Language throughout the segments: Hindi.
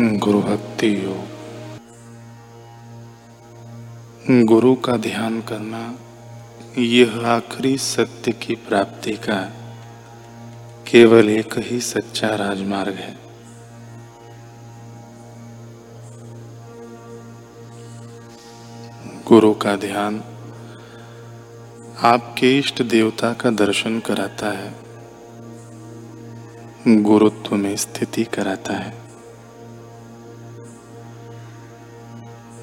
गुरु भक्ति योग। गुरु का ध्यान करना, यह आखिरी सत्य की प्राप्ति का केवल एक ही सच्चा राजमार्ग है। गुरु का ध्यान आपके इष्ट देवता का दर्शन कराता है। गुरुत्व में स्थिति कराता है।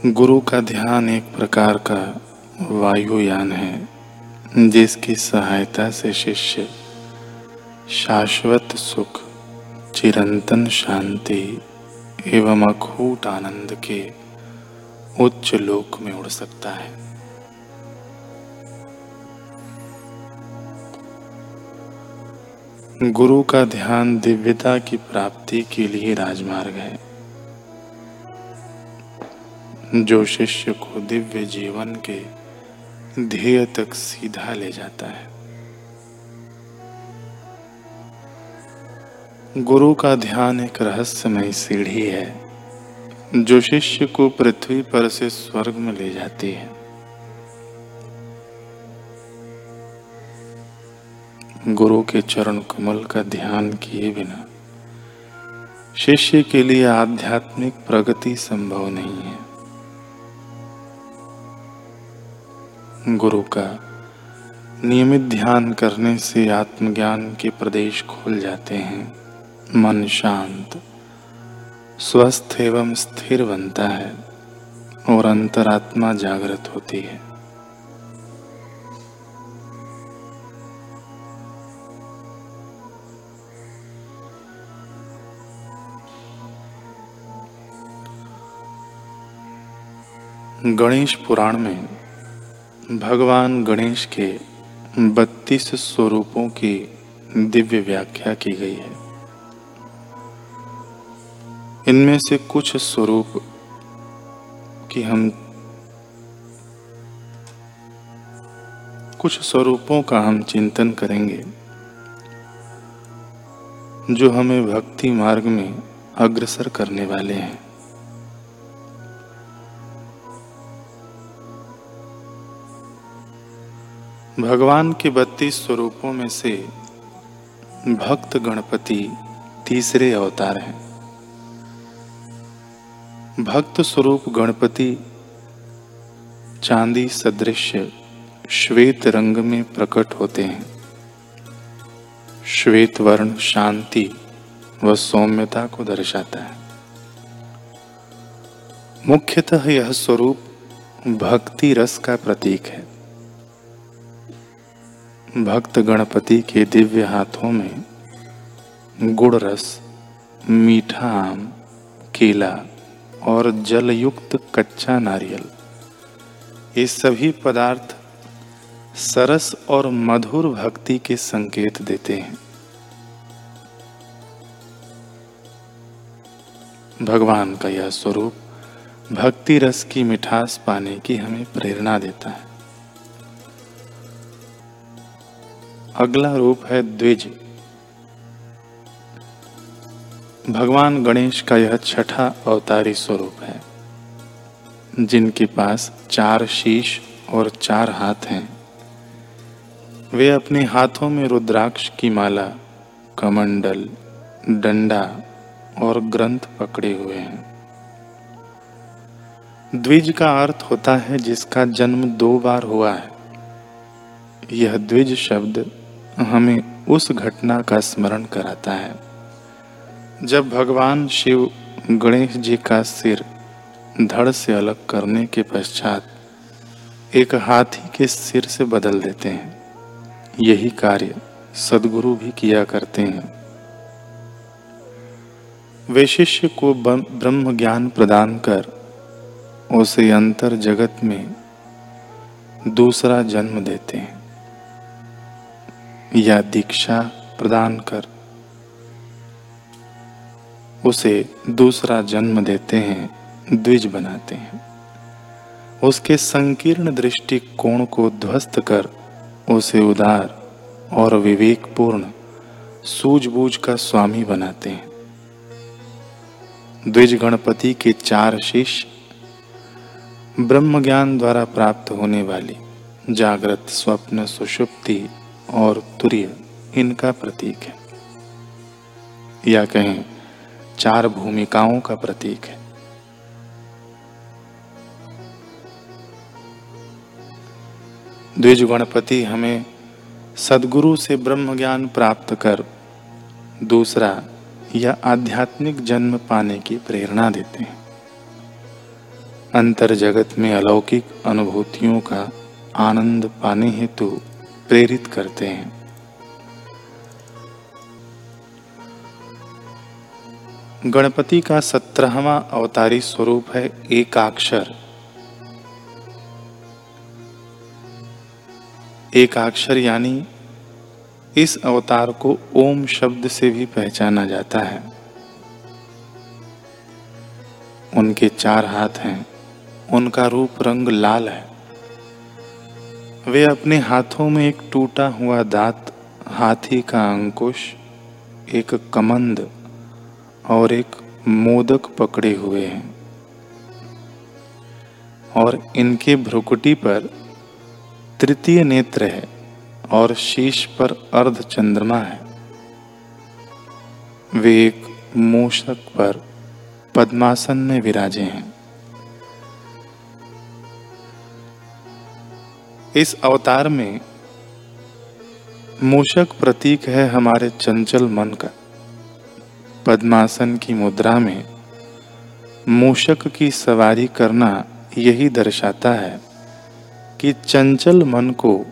गुरु का ध्यान एक प्रकार का वायुयान है, जिसकी सहायता से शिष्य शाश्वत सुख, चिरंतन शांति एवं अखूट आनंद के उच्च लोक में उड़ सकता है। गुरु का ध्यान दिव्यता की प्राप्ति के लिए राजमार्ग है। जो शिष्य को दिव्य जीवन के ध्येय तक सीधा ले जाता है। गुरु का ध्यान एक रहस्यमय सीढ़ी है, जो शिष्य को पृथ्वी पर से स्वर्ग में ले जाती है। गुरु के चरण कमल का ध्यान किए बिना शिष्य के लिए आध्यात्मिक प्रगति संभव नहीं है। गुरु का नियमित ध्यान करने से आत्मज्ञान के प्रदेश खुल जाते हैं। मन शांत, स्वस्थ एवं स्थिर बनता है और अंतरात्मा जागृत होती है। गणेश पुराण में भगवान गणेश के बत्तीस स्वरूपों की दिव्य व्याख्या की गई है। इनमें से कुछ स्वरूप की हम कुछ स्वरूपों का हम चिंतन करेंगे, जो हमें भक्ति मार्ग में अग्रसर करने वाले हैं। भगवान के बत्तीस स्वरूपों में से भक्त गणपति तीसरे अवतार हैं। भक्त स्वरूप गणपति चांदी सदृश श्वेत रंग में प्रकट होते हैं। श्वेत वर्ण शांति व सौम्यता को दर्शाता है। मुख्यतः यह स्वरूप भक्ति रस का प्रतीक है। भक्त गणपति के दिव्य हाथों में गुड़ रस, मीठा आम, केला और जल युक्त कच्चा नारियल। ये सभी पदार्थ सरस और मधुर भक्ति के संकेत देते हैं। भगवान का यह स्वरूप भक्ति रस की मिठास पाने की हमें प्रेरणा देता है। अगला रूप है द्विज। भगवान गणेश का यह छठा अवतारी स्वरूप है, जिनके पास चार शीश और चार हाथ हैं। वे अपने हाथों में रुद्राक्ष की माला, कमंडल, डंडा और ग्रंथ पकड़े हुए हैं। द्विज का अर्थ होता है जिसका जन्म दो बार हुआ है। यह द्विज शब्द हमें उस घटना का स्मरण कराता है। जब भगवान शिव गणेश जी का सिर धड़ से अलग करने के पश्चात एक हाथी के सिर से बदल देते हैं, यही कार्य सदगुरु भी किया करते हैं। वे शिष्य को ब्रह्म ज्ञान प्रदान कर उसे अंतर जगत में दूसरा जन्म देते हैं। या दीक्षा प्रदान कर। उसे दूसरा जन्म देते हैं, द्विज बनाते हैं। उसके संकीर्ण दृष्टिकोण को ध्वस्त कर, उसे उदार और विवेकपूर्ण सूझबूझ का स्वामी बनाते हैं। द्विज गणपति के चार शिष्य ब्रह्म ज्ञान द्वारा प्राप्त होने वाली जागृत, स्वप्न, सुषुप्ति और तुर्य इनका प्रतीक है। या कहें, चार भूमिकाओं का प्रतीक है। द्विज गणपति हमें सदगुरु से ब्रह्म ज्ञान प्राप्त कर दूसरा या आध्यात्मिक जन्म पाने की प्रेरणा देते हैं। अंतर जगत में अलौकिक अनुभूतियों का आनंद पाने हेतु प्रेरित करते हैं। गणपति का सत्रहवा अवतारी स्वरूप है एकाक्षर। एकाक्षर यानी इस अवतार को ओम शब्द से भी पहचाना जाता है। उनके चार हाथ हैं, उनका रूप रंग लाल है। वे अपने हाथों में एक टूटा हुआ दांत, हाथी का अंकुश, एक कमंद और एक मोदक पकड़े हुए हैं और इनके भ्रुकुटी पर तृतीय नेत्र है और शीश पर अर्ध चंद्रमा है। वे एक मूषक पर पद्मासन में विराजे हैं। इस अवतार में मूषक प्रतीक है हमारे चंचल मन का। पद्मासन की मुद्रा में मूषक की सवारी करना यही दर्शाता है कि चंचल मन को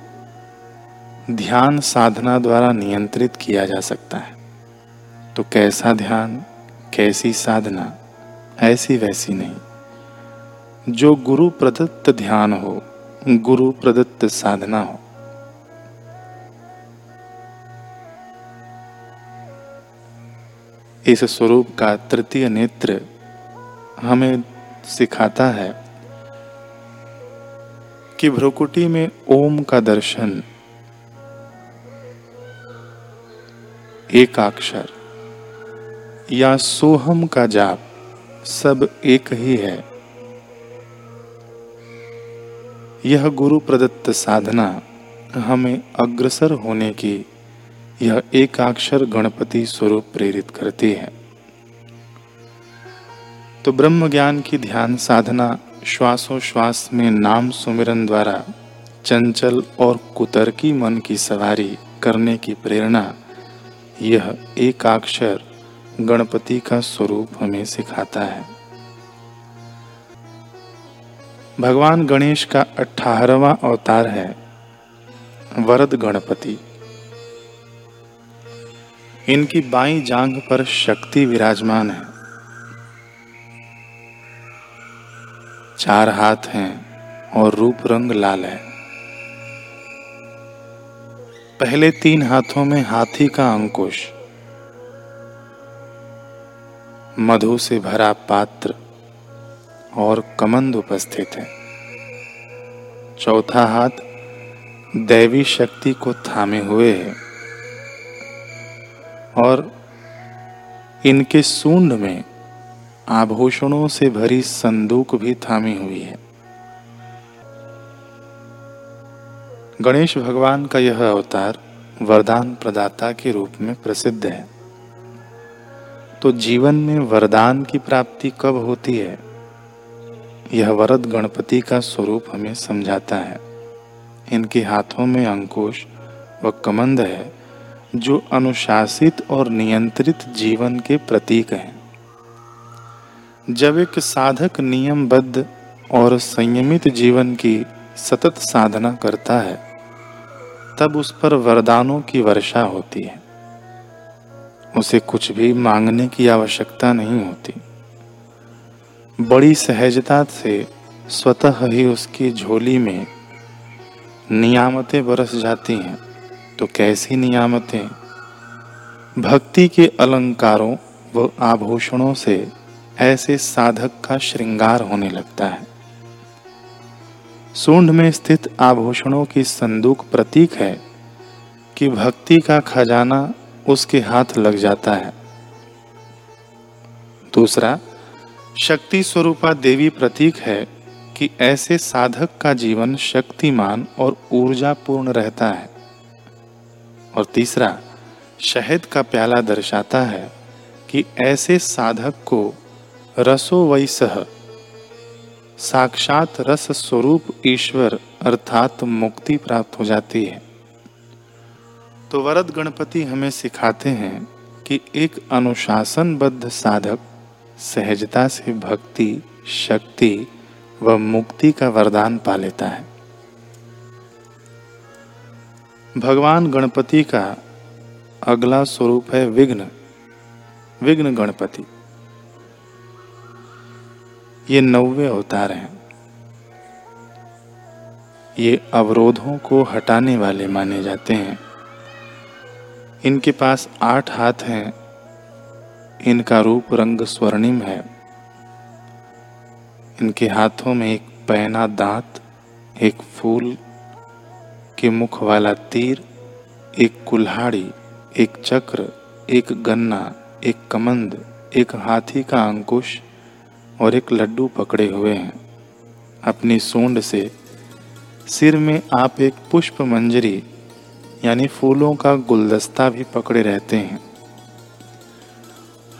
ध्यान साधना द्वारा नियंत्रित किया जा सकता है। तो कैसा ध्यान, कैसी साधना, ऐसी वैसी नहीं। जो गुरु प्रदत्त ध्यान हो गुरु प्रदत्त साधना हो। इस स्वरूप का तृतीय नेत्र हमें सिखाता है कि भ्रुकुटी में ओम का दर्शन, एकाक्षर या सोहम का जाप सब एक ही है। यह गुरु प्रदत्त साधना हमें अग्रसर होने की यह एकाक्षर गणपति स्वरूप प्रेरित करती है। तो ब्रह्म ज्ञान की ध्यान साधना श्वासोश्वास में नाम सुमिरन द्वारा चंचल और कुतर्की मन की सवारी करने की प्रेरणा यह एकाक्षर गणपति का स्वरूप हमें सिखाता है। भगवान गणेश का अठारहवा अवतार है। वरद गणपति। इनकी बाई जांघ पर शक्ति विराजमान है। चार हाथ हैं और रूप रंग लाल है। पहले तीन हाथों में हाथी का अंकुश। मधु से भरा पात्र और कमंद उपस्थित है। चौथा हाथ दैवी शक्ति को थामे हुए है और इनके सूंड में आभूषणों से भरी संदूक भी थामी हुई है। गणेश भगवान का यह अवतार वरदान प्रदाता के रूप में प्रसिद्ध है। तो जीवन में वरदान की प्राप्ति कब होती है? यह वरद गणपति का स्वरूप हमें समझाता है। इनके हाथों में अंकुश व कमंद है, जो अनुशासित और नियंत्रित जीवन के प्रतीक हैं। जब एक साधक नियमबद्ध और संयमित जीवन की सतत साधना करता है, तब उस पर वरदानों की वर्षा होती है। उसे कुछ भी मांगने की आवश्यकता नहीं होती। बड़ी सहजता से स्वतः ही उसकी झोली में नियामतें बरस जाती हैं। तो कैसी नियामतें? भक्ति के अलंकारों व आभूषणों से ऐसे साधक का श्रृंगार होने लगता है। सूंड में स्थित आभूषणों की संदूक प्रतीक है कि भक्ति का खजाना उसके हाथ लग जाता है। दूसरा शक्ति स्वरूपा देवी प्रतीक है कि ऐसे साधक का जीवन शक्तिमान और ऊर्जा पूर्ण रहता है। और तीसरा, शहद का प्याला दर्शाता है कि ऐसे साधक को रसो वैसह साक्षात रस स्वरूप ईश्वर अर्थात मुक्ति प्राप्त हो जाती है। तो वरद गणपति हमें सिखाते हैं कि एक अनुशासनबद्ध साधक सहजता से भक्ति, शक्ति व मुक्ति का वरदान पा लेता है। भगवान गणपति का अगला स्वरूप है विघ्न विघ्न गणपति। ये नौवे अवतार हैं। ये अवरोधों को हटाने वाले माने जाते हैं। इनके पास आठ हाथ हैं। इनका रूप रंग स्वर्णिम है। इनके हाथों में एक पैना दांत, एक फूल के मुख वाला तीर, एक कुल्हाड़ी, एक चक्र, एक गन्ना, एक कमंद, एक हाथी का अंकुश और एक लड्डू पकड़े हुए हैं। अपनी सूंड से सिर में आप एक पुष्प मंजरी, यानी फूलों का गुलदस्ता भी पकड़े रहते हैं।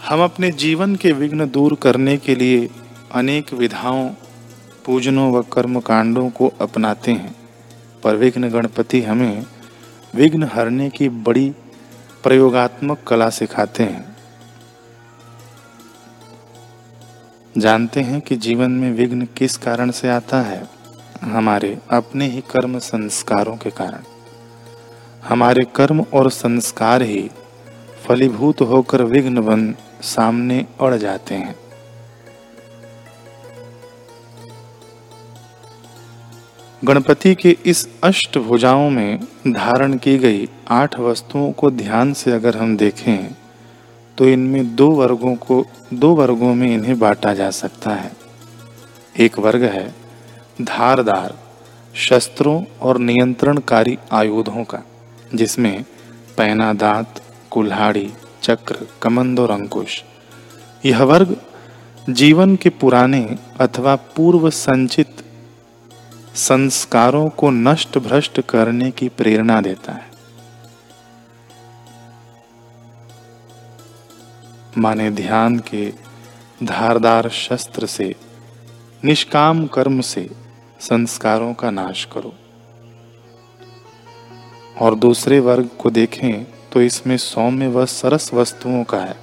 हम अपने जीवन के विघ्न दूर करने के लिए अनेक विधाओं, पूजनों व कर्म कांडों को अपनाते हैं। पर विघ्न गणपति हमें विघ्न हरने की बड़ी प्रयोगात्मक कला सिखाते हैं। जानते हैं कि जीवन में विघ्न किस कारण से आता है? हमारे अपने ही कर्म संस्कारों के कारण। हमारे कर्म और संस्कार ही फलीभूत होकर विघ्न बन सामने अड़ जाते हैं। गणपति के इस अष्ट भुजाओं में धारण की गई आठ वस्तुओं को ध्यान से अगर हम देखें तो इनमें दो वर्गों को, दो वर्गों में इन्हें बांटा जा सकता है। एक वर्ग है धारदार, शस्त्रों और नियंत्रणकारी आयुधों का, जिसमें पैना दांत कुल्हाड़ी चक्र, कमंद और अंकुश। यह वर्ग जीवन के पुराने अथवा पूर्व संचित संस्कारों को नष्ट भ्रष्ट करने की प्रेरणा देता है। माने ध्यान के धारदार शस्त्र से, निष्काम कर्म से संस्कारों का नाश करो। और दूसरे वर्ग को देखें तो इसमें सौम्य व सरस वस्तुओं का है।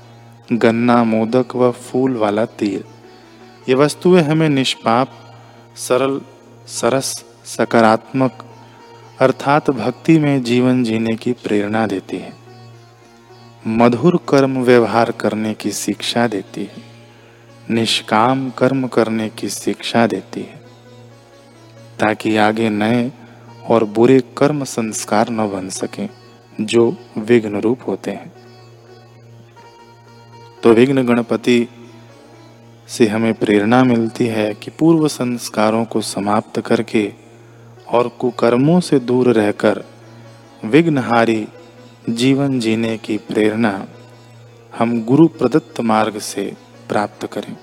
गन्ना, मोदक व फूल वाला तीर ये वस्तुएँ हमें निष्पाप, सरल, सरस, सकारात्मक, अर्थात भक्ति में जीवन जीने की प्रेरणा देती है। मधुर कर्म व्यवहार करने की शिक्षा देती है। निष्काम कर्म करने की शिक्षा देती है। ताकि आगे नए और बुरे कर्म संस्कार न बन सके। जो विघ्न रूप होते हैं। तो विघ्न गणपति से हमें प्रेरणा मिलती है कि पूर्व संस्कारों को समाप्त करके और कुकर्मों से दूर रहकर विघ्नहारी जीवन जीने की प्रेरणा हम गुरु प्रदत्त मार्ग से प्राप्त करें।